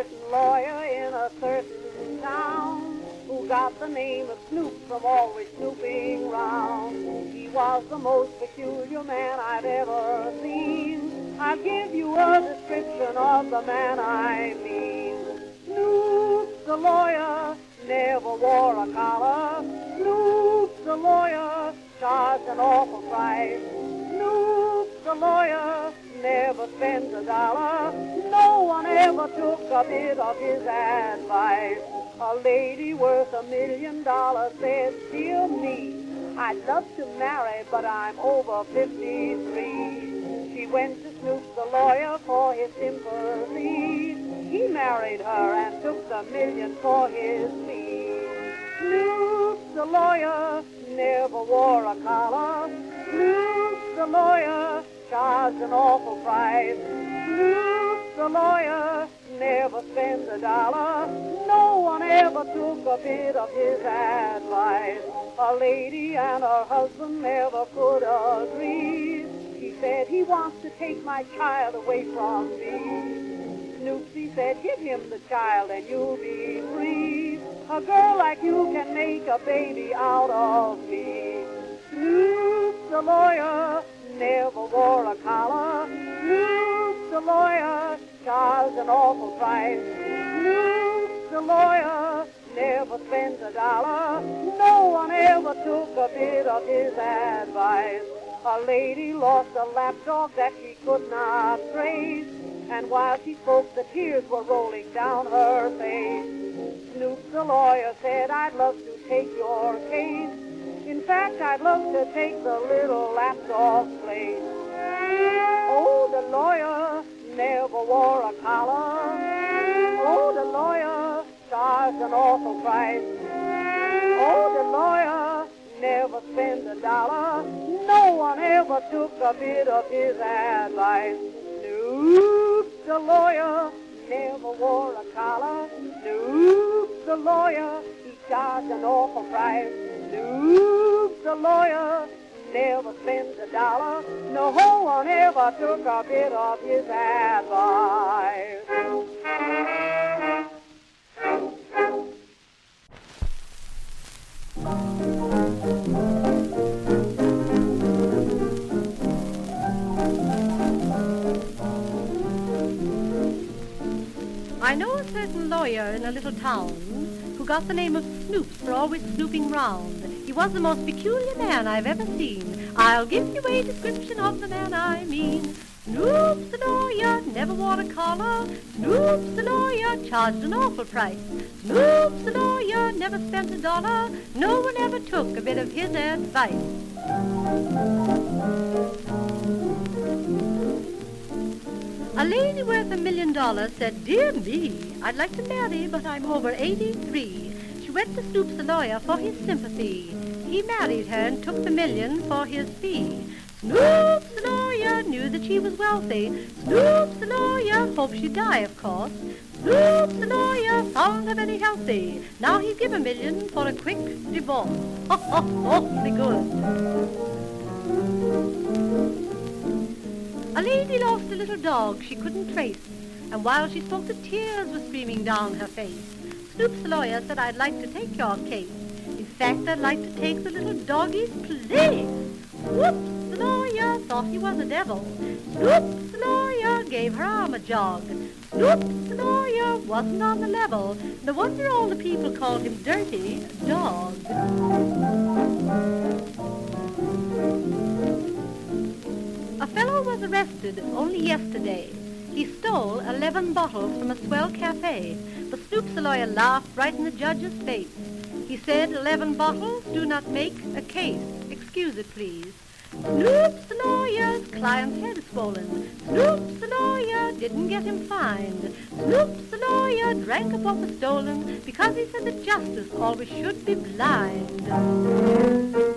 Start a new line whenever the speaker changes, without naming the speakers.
certain lawyer in a certain town who got the name of Snoop from always snooping round. He was the most peculiar man I've ever seen. I'll give you a description of the man I mean. Snoop, the lawyer, never wore a collar. Snoop, the lawyer, charged an awful price. Snoop, the lawyer, never spent a dollar. Took a bit of his advice. A lady worth a million dollars said, Dear me, I'd love to marry, but I'm over 53. She went to Snoop the lawyer for his sympathy. He married her and took the million for his fee. Snoop the lawyer never wore a collar. Snoop the lawyer charged an awful price. Snoop the lawyer never spends a dollar. No one ever took a bit of his advice. A lady and her husband never could agree. He said he wants to take my child away from me. Snoopsy said, give him the child and you'll be free. A girl like you can make a baby out of me. Snoop the lawyer never wore a collar. Snoop the lawyer charged an awful price. Snoop the lawyer never spends a dollar. No one ever took a bit of his advice. A lady lost a lapdog that she could not trace. And while she spoke, the tears were rolling down her face. Snoop the lawyer said, I'd love to take your case. In fact, I'd love to take the little lapdog's place. Oh, the lawyer never wore a collar. Oh, the lawyer charged an awful price. Oh, the lawyer never spent a dollar. No one ever took a bit of his advice. Snoop, the lawyer, never wore a collar. Snoop, the lawyer, he charged an awful price. Snoop, the lawyer, never spent a dollar. No one ever took a bit of his advice.
I know a certain lawyer in a little town who got the name of Snoop for always snooping round. He was the most peculiar man I've ever seen. I'll give you a description of the man I mean. Snoop's the lawyer, never wore a collar. Snoop's the lawyer, charged an awful price. Snoop's the lawyer, never spent a dollar. No one ever took a bit of his advice. A lady worth a million dollars said, Dear me, I'd like to marry, but I'm over 83. She went to Snoop's lawyer for his sympathy. He married her and took the million for his fee. Snoop's lawyer knew that she was wealthy. Snoop's lawyer hoped she'd die, of course. Snoop's lawyer found her very healthy. Now he'd give a million for a quick divorce. Awfully good. A lady lost a little dog she couldn't trace, and while she spoke the tears were streaming down her face. Snoop's lawyer said, I'd like to take your case. In fact, I'd like to take the little doggie's place. Whoops, the lawyer thought he was a devil. Snoops, lawyer gave her arm a jog. Snoops, lawyer wasn't on the level. No wonder all the people called him Dirty Dog. A fellow was arrested only yesterday. He stole 11 bottles from a swell cafe. The Snoops lawyer laughed right in the judge's face. He said, 11 bottles do not make a case. Excuse it, please. Snoops lawyer's client's head swollen. Snoops lawyer didn't get him fined. Snoops lawyer drank up what was stolen because he said that justice always should be blind.